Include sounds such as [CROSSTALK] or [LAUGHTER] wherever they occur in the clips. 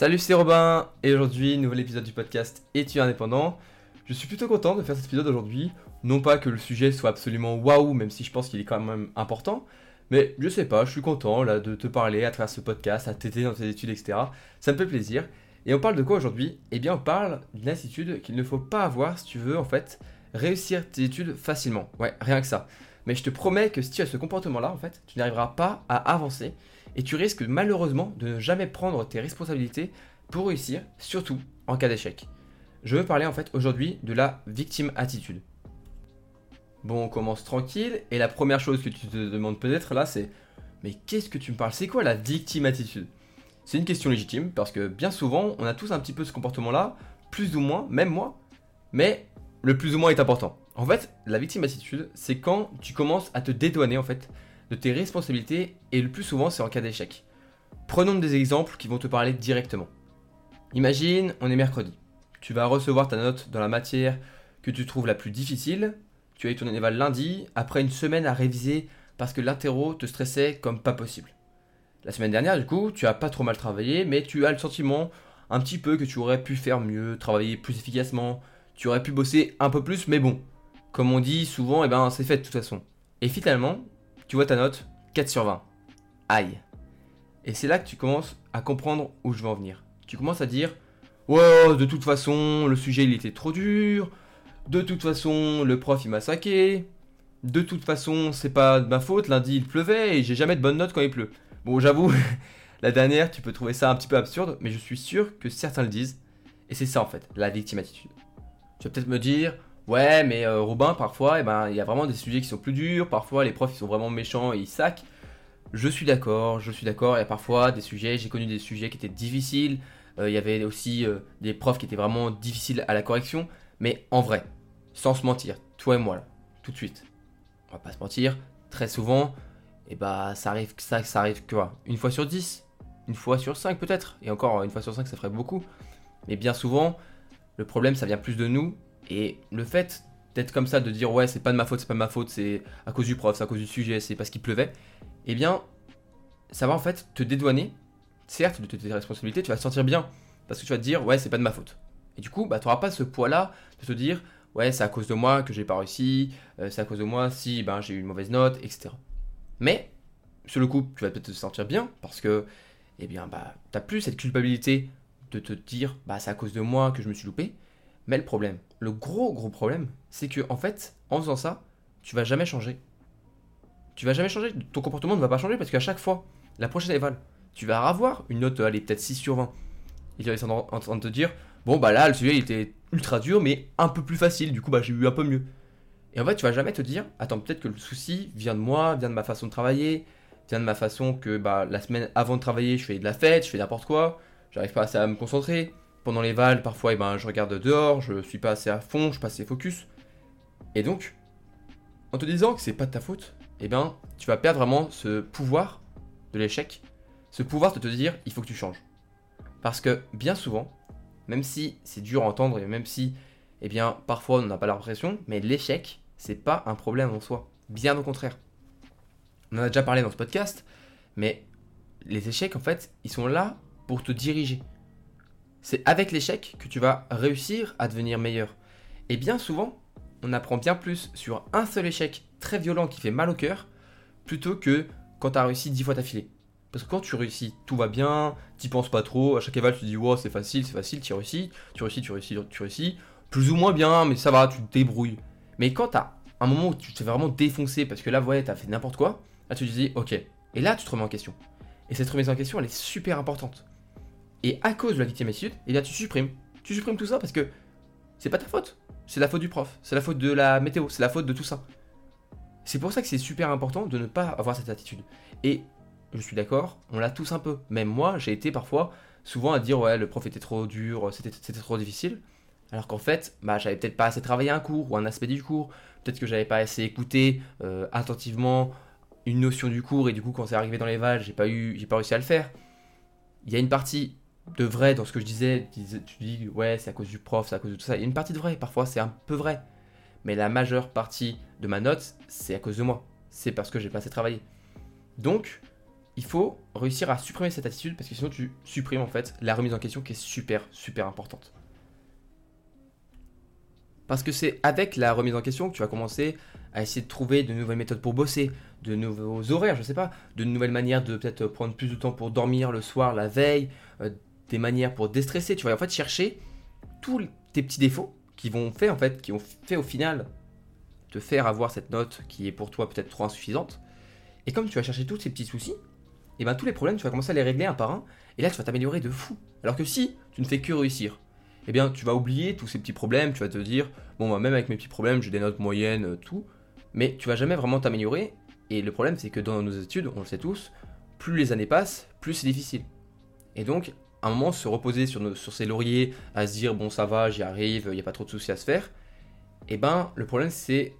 Salut, c'est Robin, et aujourd'hui, nouvel épisode du podcast Étudiant indépendant? Je suis plutôt content de faire cet épisode aujourd'hui. Non pas que le sujet soit absolument waouh, même si je pense qu'il est quand même important, mais je sais pas, je suis content de te parler à travers ce podcast, à t'aider dans tes études, etc. Ça me fait plaisir. Et on parle de quoi aujourd'hui? Eh bien, on parle d'une attitude qu'il ne faut pas avoir si tu veux en fait réussir tes études facilement. Ouais, rien que ça. Mais je te promets que si tu as ce comportement-là, en fait, tu n'arriveras pas à avancer et tu risques malheureusement de ne jamais prendre tes responsabilités pour réussir, surtout en cas d'échec. Je veux parler en fait aujourd'hui de la victime attitude. Bon, on commence tranquille et la première chose que tu te demandes peut-être là, c'est mais qu'est-ce que tu me parles? C'est quoi la victime attitude? C'est une question légitime parce que bien souvent, on a tous un petit peu ce comportement-là, plus ou moins, même moi, mais le plus ou moins est important. En fait, la victime attitude, c'est quand tu commences à te dédouaner en fait de tes responsabilités et le plus souvent c'est en cas d'échec. Prenons des exemples qui vont te parler directement. Imagine, on est mercredi. Tu vas recevoir ta note dans la matière que tu trouves la plus difficile. Tu as eu ton éval lundi, après une semaine à réviser parce que l'interro te stressait comme pas possible. La semaine dernière, du coup, tu as pas trop mal travaillé, mais tu as le sentiment un petit peu que tu aurais pu faire mieux, travailler plus efficacement, tu aurais pu bosser un peu plus, mais bon, comme on dit souvent, eh ben, c'est fait de toute façon. Et finalement, tu vois ta note, 4 sur 20. Aïe. Et c'est là que tu commences à comprendre où je veux en venir. Tu commences à dire Ouais, de toute façon, le sujet il était trop dur. De toute façon, le prof il m'a saqué. De toute façon, c'est pas de ma faute. Lundi il pleuvait et j'ai jamais de bonnes notes quand il pleut. Bon, j'avoue, [LAUGHS] la dernière, tu peux trouver ça un petit peu absurde, mais je suis sûr que certains le disent. Et c'est ça en fait, la victime attitude. Tu vas peut-être me dire Ouais, mais euh, Robin, parfois, eh ben, il y a vraiment des sujets qui sont plus durs. Parfois, les profs, ils sont vraiment méchants et ils saquent. Je suis d'accord, je suis d'accord. Il y a parfois des sujets, j'ai connu des sujets qui étaient difficiles. Euh, il y avait aussi euh, des profs qui étaient vraiment difficiles à la correction. Mais en vrai, sans se mentir, toi et moi, tout de suite, on va pas se mentir, très souvent, et eh bah, ça arrive, ça, ça arrive quoi Une fois sur 10 Une fois sur 5 peut-être Et encore, une fois sur 5, ça ferait beaucoup. Mais bien souvent, le problème, ça vient plus de nous et le fait d'être comme ça, de dire ouais, c'est pas de ma faute, c'est pas de ma faute, c'est à cause du prof, c'est à cause du sujet, c'est parce qu'il pleuvait, eh bien, ça va en fait te dédouaner, certes, de tes responsabilités, tu vas te sentir bien, parce que tu vas te dire ouais, c'est pas de ma faute. Et du coup, bah, tu n'auras pas ce poids-là de te dire ouais, c'est à cause de moi que j'ai pas réussi, euh, c'est à cause de moi si ben, j'ai eu une mauvaise note, etc. Mais, sur le coup, tu vas peut-être te sentir bien, parce que, eh bien, bah, t'as plus cette culpabilité de te dire bah, c'est à cause de moi que je me suis loupé, mais le problème, le gros gros problème, c'est que en fait, en faisant ça, tu vas jamais changer. Tu vas jamais changer, ton comportement ne va pas changer parce qu'à chaque fois, la prochaine éval, tu vas avoir une note, allez, peut-être 6 sur 20. Et tu vas être en train de te dire, bon bah là, le sujet il était ultra dur, mais un peu plus facile, du coup bah j'ai eu un peu mieux. Et en fait, tu vas jamais te dire, attends, peut-être que le souci vient de moi, vient de ma façon de travailler, vient de ma façon que bah, la semaine avant de travailler, je fais de la fête, je fais n'importe quoi, j'arrive pas assez à me concentrer, pendant les vals, parfois, eh ben, je regarde dehors, je suis pas assez à fond, je suis pas assez focus. Et donc, en te disant que c'est pas de ta faute, eh ben, tu vas perdre vraiment ce pouvoir de l'échec, ce pouvoir de te dire il faut que tu changes. Parce que bien souvent, même si c'est dur à entendre et même si, eh bien, parfois on n'a pas l'impression, mais l'échec, c'est pas un problème en soi. Bien au contraire. On en a déjà parlé dans ce podcast, mais les échecs, en fait, ils sont là pour te diriger, c'est avec l'échec que tu vas réussir à devenir meilleur. Et bien souvent, on apprend bien plus sur un seul échec très violent qui fait mal au cœur, plutôt que quand tu as réussi 10 fois d'affilée. Parce que quand tu réussis, tout va bien, tu penses pas trop, à chaque éval tu te dis wow c'est facile, c'est facile, tu réussis, tu réussis, tu réussis, tu réussis, plus ou moins bien, mais ça va, tu te débrouilles. Mais quand t'as un moment où tu te fais vraiment défoncer parce que là, ouais, t'as fait n'importe quoi, là tu te dis ok. Et là, tu te remets en question. Et cette remise en question, elle est super importante. Et à cause de la victime attitude, eh bien tu supprimes. Tu supprimes tout ça parce que c'est pas ta faute. C'est la faute du prof, c'est la faute de la météo, c'est la faute de tout ça. C'est pour ça que c'est super important de ne pas avoir cette attitude. Et je suis d'accord, on l'a tous un peu. Même moi, j'ai été parfois souvent à dire ouais, le prof était trop dur, c'était trop difficile. Alors qu'en fait, bah, j'avais peut-être pas assez travaillé un cours ou un aspect du cours. Peut-être que j'avais pas assez écouté euh, attentivement une notion du cours et du coup quand c'est arrivé dans les vagues, j'ai pas eu, j'ai pas réussi à le faire. Il y a une partie de vrai dans ce que je disais. Tu dis, ouais, c'est à cause du prof, c'est à cause de tout ça. Il y a une partie de vrai, parfois c'est un peu vrai. Mais la majeure partie de ma note, c'est à cause de moi. C'est parce que j'ai pas assez travaillé. Donc, il faut réussir à supprimer cette attitude parce que sinon tu supprimes en fait la remise en question qui est super super importante. Parce que c'est avec la remise en question que tu vas commencer à essayer de trouver de nouvelles méthodes pour bosser, de nouveaux horaires, je sais pas, de nouvelles manières de peut-être prendre plus de temps pour dormir le soir, la veille, euh, des manières pour déstresser. Tu vas en fait chercher tous tes petits défauts qui vont faire en fait, qui ont fait au final te faire avoir cette note qui est pour toi peut-être trop insuffisante. Et comme tu vas chercher tous ces petits soucis, et eh ben tous les problèmes, tu vas commencer à les régler un par un, et là tu vas t'améliorer de fou. Alors que si tu ne fais que réussir, eh bien tu vas oublier tous ces petits problèmes, tu vas te dire, bon, moi même avec mes petits problèmes, j'ai des notes moyennes, euh, tout, mais tu vas jamais vraiment t'améliorer. Et le problème, c'est que dans nos études, on le sait tous, plus les années passent, plus c'est difficile. Et donc, un moment, se reposer sur, ses lauriers, à se dire, bon, ça va, j'y arrive, il n'y a pas trop de soucis à se faire, et eh ben, le problème, c'est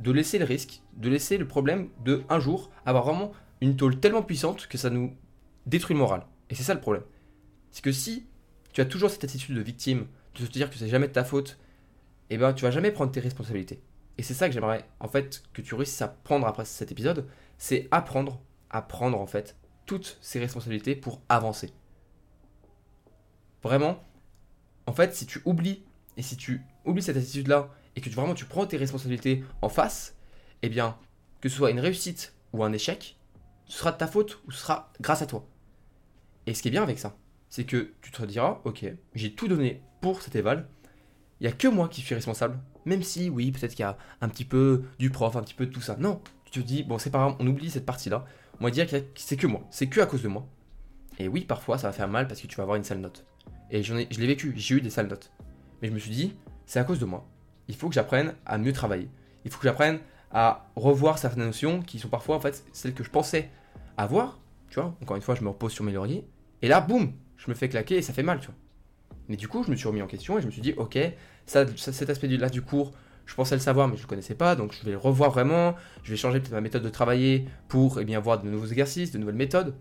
de laisser le risque, de laisser le problème de, un jour, avoir vraiment une tôle tellement puissante que ça nous détruit le moral. Et c'est ça le problème. C'est que si tu as toujours cette attitude de victime, de te dire que c'est jamais de ta faute, eh ben tu vas jamais prendre tes responsabilités. Et c'est ça que j'aimerais en fait que tu réussisses à prendre après cet épisode, c'est apprendre à prendre en fait toutes ces responsabilités pour avancer. Vraiment, en fait, si tu oublies et si tu oublies cette attitude là et que tu, vraiment tu prends tes responsabilités en face, eh bien que ce soit une réussite ou un échec, ce sera de ta faute ou ce sera grâce à toi. Et ce qui est bien avec ça, c'est que tu te diras, ok, j'ai tout donné pour cet éval, il n'y a que moi qui suis responsable, même si, oui, peut-être qu'il y a un petit peu du prof, un petit peu de tout ça. Non, tu te dis, bon, c'est pas grave, on oublie cette partie-là. On va dire que c'est que moi, c'est que à cause de moi. Et oui, parfois, ça va faire mal parce que tu vas avoir une sale note. Et je l'ai vécu, j'ai eu des sales notes. Mais je me suis dit, c'est à cause de moi. Il faut que j'apprenne à mieux travailler. Il faut que j'apprenne à revoir certaines notions qui sont parfois, en fait, celles que je pensais avoir. Tu vois, encore une fois, je me repose sur mes lauriers. Et là, boum, je me fais claquer et ça fait mal, tu vois. Mais du coup, je me suis remis en question et je me suis dit, ok, ça, cet aspect-là du cours, je pensais le savoir, mais je ne le connaissais pas, donc je vais le revoir vraiment. Je vais changer peut-être ma méthode de travailler pour eh bien, avoir de nouveaux exercices, de nouvelles méthodes.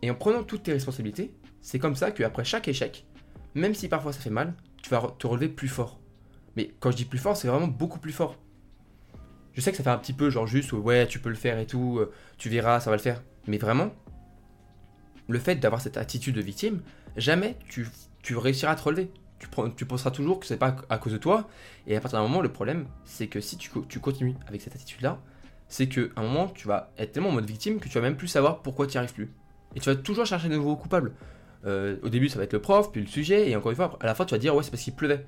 Et en prenant toutes tes responsabilités, c'est comme ça qu'après chaque échec, même si parfois ça fait mal, tu vas te relever plus fort. Mais quand je dis plus fort, c'est vraiment beaucoup plus fort. Je sais que ça fait un petit peu genre juste, ouais, tu peux le faire et tout, euh, tu verras, ça va le faire. Mais vraiment, le fait d'avoir cette attitude de victime, jamais tu, réussiras à te relever. Tu, tu penseras toujours que c'est pas à cause de toi. Et à partir d'un moment, le problème, c'est que si tu, continues avec cette attitude-là, c'est qu'à un moment, tu vas être tellement en mode victime que tu vas même plus savoir pourquoi tu n'y arrives plus. Et tu vas toujours chercher de nouveaux coupables. Euh, au début, ça va être le prof, puis le sujet, et encore une fois, à la fin, tu vas dire, ouais, c'est parce qu'il pleuvait.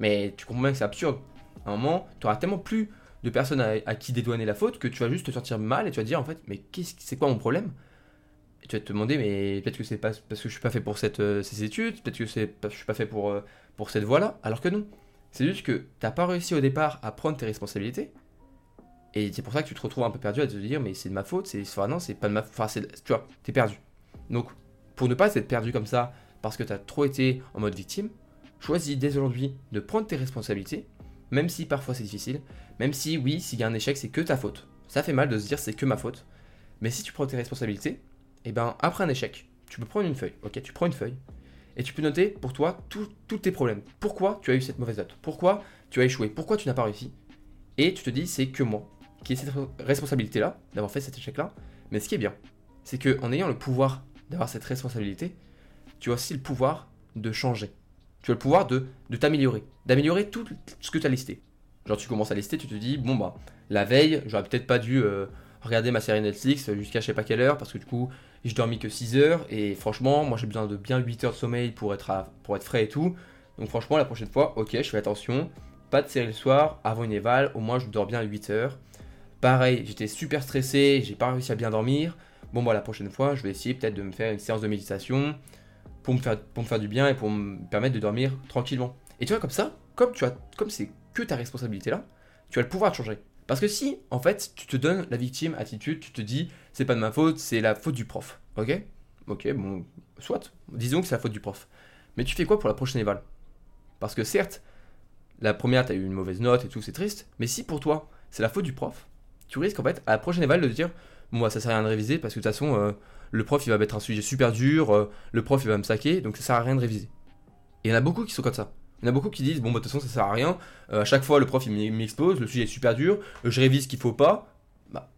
Mais tu comprends bien que c'est absurde. À un moment, tu auras tellement plus de personnes à, qui dédouaner la faute que tu vas juste te sentir mal et tu vas dire, en fait, mais qu'est-ce, c'est quoi mon problème? Et tu vas te demander, mais peut-être que c'est parce que je suis pas fait pour cette, euh, ces études, peut-être que c'est je suis pas fait pour, euh, pour cette voie-là, alors que non. C'est juste que t'as pas réussi au départ à prendre tes responsabilités. Et c'est pour ça que tu te retrouves un peu perdu à te dire, mais c'est de ma faute, c'est, enfin non, c'est pas de ma faute, enfin, tu vois, t'es perdu. Donc, pour ne pas être perdu comme ça, parce que t'as trop été en mode victime, choisis dès aujourd'hui de prendre tes responsabilités, même si parfois c'est difficile, même si, oui, s'il y a un échec, c'est que ta faute. Ça fait mal de se dire c'est que ma faute. Mais si tu prends tes responsabilités, et eh ben après un échec, tu peux prendre une feuille, ok Tu prends une feuille et tu peux noter pour toi tous tes problèmes. Pourquoi tu as eu cette mauvaise note? Pourquoi tu as échoué? Pourquoi tu n'as pas réussi? Et tu te dis, c'est que moi qui ai cette responsabilité-là, d'avoir fait cet échec-là. Mais ce qui est bien, c'est qu'en ayant le pouvoir d'avoir cette responsabilité, tu as aussi le pouvoir de changer. Tu as le pouvoir de, de t'améliorer, d'améliorer tout ce que tu as listé. Genre tu commences à lister, tu te dis, bon bah, la veille, j'aurais peut-être pas dû euh, regarder ma série Netflix jusqu'à je sais pas quelle heure, parce que du coup, je dormis que 6 heures et franchement, moi j'ai besoin de bien 8 heures de sommeil pour être, pour être frais et tout. Donc franchement, la prochaine fois, ok, je fais attention. Pas de série le soir, avant une éval, au moins je dors bien 8 heures. Pareil, j'étais super stressé, j'ai pas réussi à bien dormir. Bon, bah la prochaine fois, je vais essayer peut-être de me faire une séance de méditation pour me faire, pour me faire du bien et pour me permettre de dormir tranquillement. Et tu vois, comme ça, comme tu as, comme c'est que ta responsabilité là, tu as le pouvoir de changer. Parce que si, en fait, tu te donnes la victime attitude, tu te dis, c'est pas de ma faute, c'est la faute du prof. Ok? Ok, bon, soit. Disons que c'est la faute du prof. Mais tu fais quoi pour la prochaine éval? Parce que certes, la première, tu as eu une mauvaise note et tout, c'est triste. Mais si pour toi, c'est la faute du prof, tu risques en fait, à la prochaine éval, de dire, bah, ça sert à rien de réviser parce que de toute façon, euh, le prof, il va mettre un sujet super dur, euh, le prof, il va me saquer, donc ça sert à rien de réviser. Et il y en a beaucoup qui sont comme ça. Il y en a beaucoup qui disent, bon, bah, de toute façon, ça sert à rien. Euh, à chaque fois, le prof, il m'expose, le sujet est super dur, je révise ce qu'il faut pas. Bah,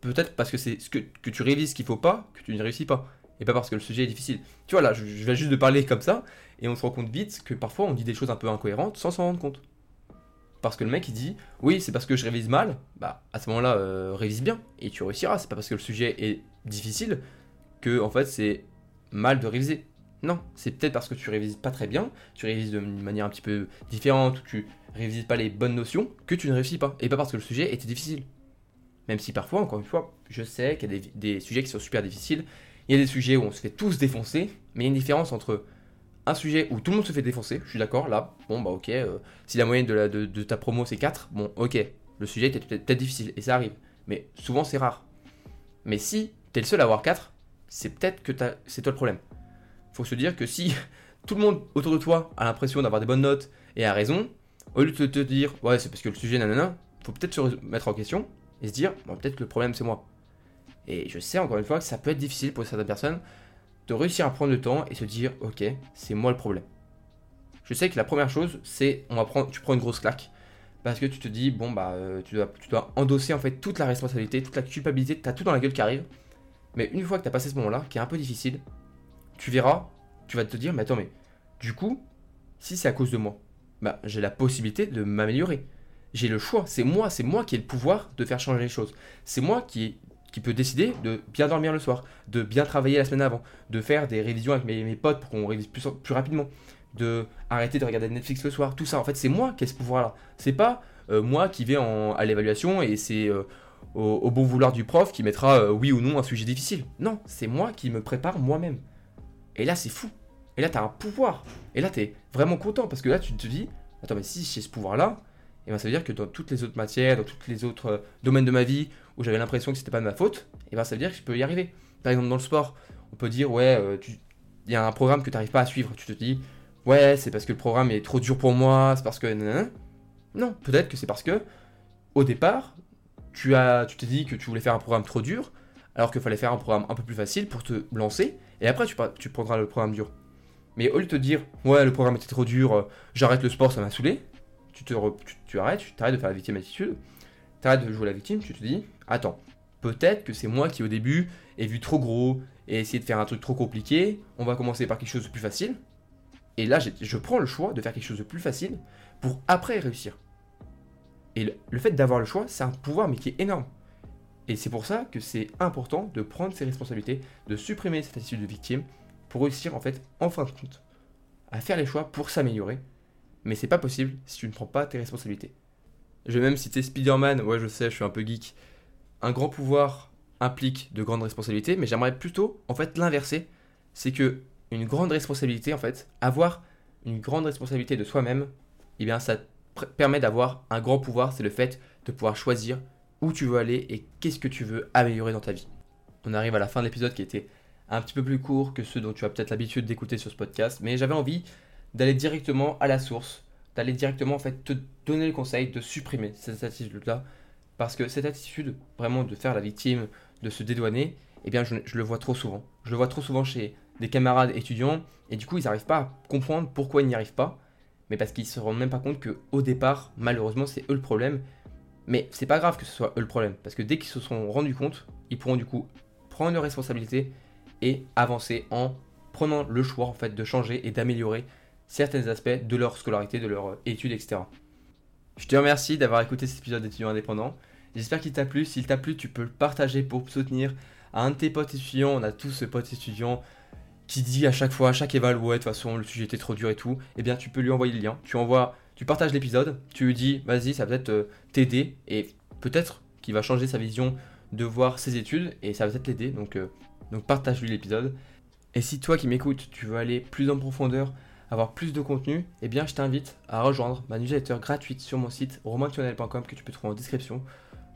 peut-être parce que c'est ce que, tu révises qu'il faut pas que tu ne réussis pas. Et pas parce que le sujet est difficile. Tu vois, là, je, je vais juste de parler comme ça, et on se rend compte vite que parfois on dit des choses un peu incohérentes sans s'en rendre compte. Parce que le mec il dit oui c'est parce que je révise mal, bah à ce moment-là euh, révise bien et tu réussiras. C'est pas parce que le sujet est difficile que en fait c'est mal de réviser. Non, c'est peut-être parce que tu révises pas très bien, tu révises d'une manière un petit peu différente, ou tu révises pas les bonnes notions, que tu ne réussis pas. Et pas parce que le sujet était difficile. Même si parfois, encore une fois, je sais qu'il y a des, des, sujets qui sont super difficiles. Il y a des sujets où on se fait tous défoncer, mais il y a une différence entre un sujet où tout le monde se fait défoncer, je suis d'accord, là, bon bah ok, euh, si la moyenne de, ta promo c'est 4, bon ok, le sujet était peut-être difficile, et ça arrive, mais souvent c'est rare. Mais si t'es le seul à avoir 4, c'est peut-être que c'est toi le problème. Faut se dire que si [LAUGHS] tout le monde autour de toi a l'impression d'avoir des bonnes notes et a raison, au lieu de te dire ouais c'est parce que le sujet nanana, faut peut-être se mettre en question et se dire bon peut-être que le problème c'est moi. Et je sais encore une fois que ça peut être difficile pour certaines personnes, de réussir à prendre le temps et se dire ok c'est moi le problème. Je sais que la première chose c'est on va prendre, tu prends une grosse claque parce que tu te dis bon bah euh, tu, dois, tu dois endosser en fait toute la responsabilité, toute la culpabilité, tu as tout dans la gueule qui arrive. Mais une fois que tu as passé ce moment-là, qui est un peu difficile, tu verras, tu vas te dire mais attends mais du coup si c'est à cause de moi, bah j'ai la possibilité de m'améliorer. J'ai le choix, c'est moi, c'est moi qui ai le pouvoir de faire changer les choses. C'est moi qui qui peut décider de bien dormir le soir, de bien travailler la semaine avant, de faire des révisions avec mes, potes pour qu'on révise plus, rapidement, de arrêter de regarder Netflix le soir, tout ça. En fait, c'est moi qui ai ce pouvoir-là. C'est pas euh, moi qui vais à l'évaluation et c'est euh, au, bon vouloir du prof qui mettra euh, oui ou non un sujet difficile. Non, c'est moi qui me prépare moi-même. Et là, c'est fou. Et là, tu as un pouvoir. Et là, tu es vraiment content parce que là, tu te dis, attends, mais si j'ai ce pouvoir-là, et ben ça veut dire que dans toutes les autres matières, dans tous les autres euh, domaines de ma vie où j'avais l'impression que c'était pas de ma faute, et ben ça veut dire que je peux y arriver. Par exemple dans le sport, on peut dire ouais, euh, il y a un programme que tu n'arrives pas à suivre, tu te dis ouais c'est parce que le programme est trop dur pour moi, c'est parce que non, peut-être que c'est parce que au départ tu as, tu t'es dit que tu voulais faire un programme trop dur, alors qu'il fallait faire un programme un peu plus facile pour te lancer, et après tu, tu prendras le programme dur. Mais au lieu de te dire ouais le programme était trop dur, euh, j'arrête le sport, ça m'a saoulé, tu, te arrêtes, tu arrêtes de faire la victime attitude, tu arrêtes de jouer la victime, tu te dis, attends, peut-être que c'est moi qui au début ai vu trop gros et essayé de faire un truc trop compliqué, on va commencer par quelque chose de plus facile. Et là, je prends le choix de faire quelque chose de plus facile pour après réussir. Et le, le fait d'avoir le choix, c'est un pouvoir, mais qui est énorme. Et c'est pour ça que c'est important de prendre ses responsabilités, de supprimer cette attitude de victime pour réussir en fait, en fin de compte, à faire les choix pour s'améliorer mais c'est pas possible si tu ne prends pas tes responsabilités. Je vais même citer Spider-Man, ouais je sais, je suis un peu geek. Un grand pouvoir implique de grandes responsabilités, mais j'aimerais plutôt en fait l'inverser. C'est que une grande responsabilité, en fait, avoir une grande responsabilité de soi-même, eh bien ça permet d'avoir un grand pouvoir, c'est le fait de pouvoir choisir où tu veux aller et qu'est-ce que tu veux améliorer dans ta vie. On arrive à la fin de l'épisode qui était un petit peu plus court que ceux dont tu as peut-être l'habitude d'écouter sur ce podcast, mais j'avais envie d'aller directement à la source, d'aller directement en fait te donner le conseil de supprimer cette attitude-là. Parce que cette attitude, vraiment de faire la victime, de se dédouaner, eh bien je, le vois trop souvent. Je le vois trop souvent chez des camarades étudiants, et du coup ils n'arrivent pas à comprendre pourquoi ils n'y arrivent pas, mais parce qu'ils se rendent même pas compte que au départ, malheureusement, c'est eux le problème. Mais c'est pas grave que ce soit eux le problème, parce que dès qu'ils se sont rendus compte, ils pourront du coup prendre leurs responsabilités et avancer en prenant le choix en fait de changer et d'améliorer certains aspects de leur scolarité, de leur études, etc. Je te remercie d'avoir écouté cet épisode d'étudiants indépendants. J'espère qu'il t'a plu. S'il t'a plu, tu peux le partager pour soutenir un de tes potes étudiants. On a tous ce pote étudiant qui dit à chaque fois, à chaque éval, ouais, de toute façon, le sujet était trop dur et tout. Eh bien, tu peux lui envoyer le lien. Tu envoies, tu partages l'épisode. Tu lui dis, vas-y, ça va peut-être euh, t'aider et peut-être qu'il va changer sa vision de voir ses études et ça va peut-être l'aider. Donc, euh, donc partage-lui l'épisode. Et si toi qui m'écoutes, tu veux aller plus en profondeur avoir plus de contenu, eh bien je t'invite à rejoindre ma newsletter gratuite sur mon site romantunnel.com que tu peux trouver en description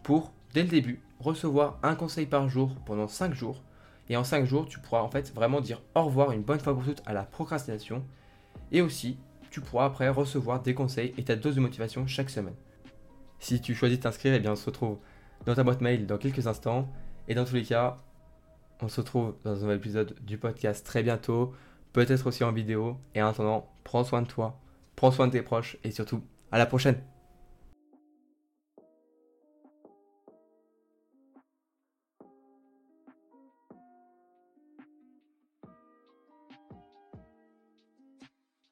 pour, dès le début, recevoir un conseil par jour pendant 5 jours. Et en 5 jours, tu pourras en fait vraiment dire au revoir une bonne fois pour toutes à la procrastination. Et aussi, tu pourras après recevoir des conseils et ta dose de motivation chaque semaine. Si tu choisis de t'inscrire, eh bien on se retrouve dans ta boîte mail dans quelques instants. Et dans tous les cas, on se retrouve dans un nouvel épisode du podcast très bientôt peut-être aussi en vidéo. Et en attendant, prends soin de toi, prends soin de tes proches et surtout, à la prochaine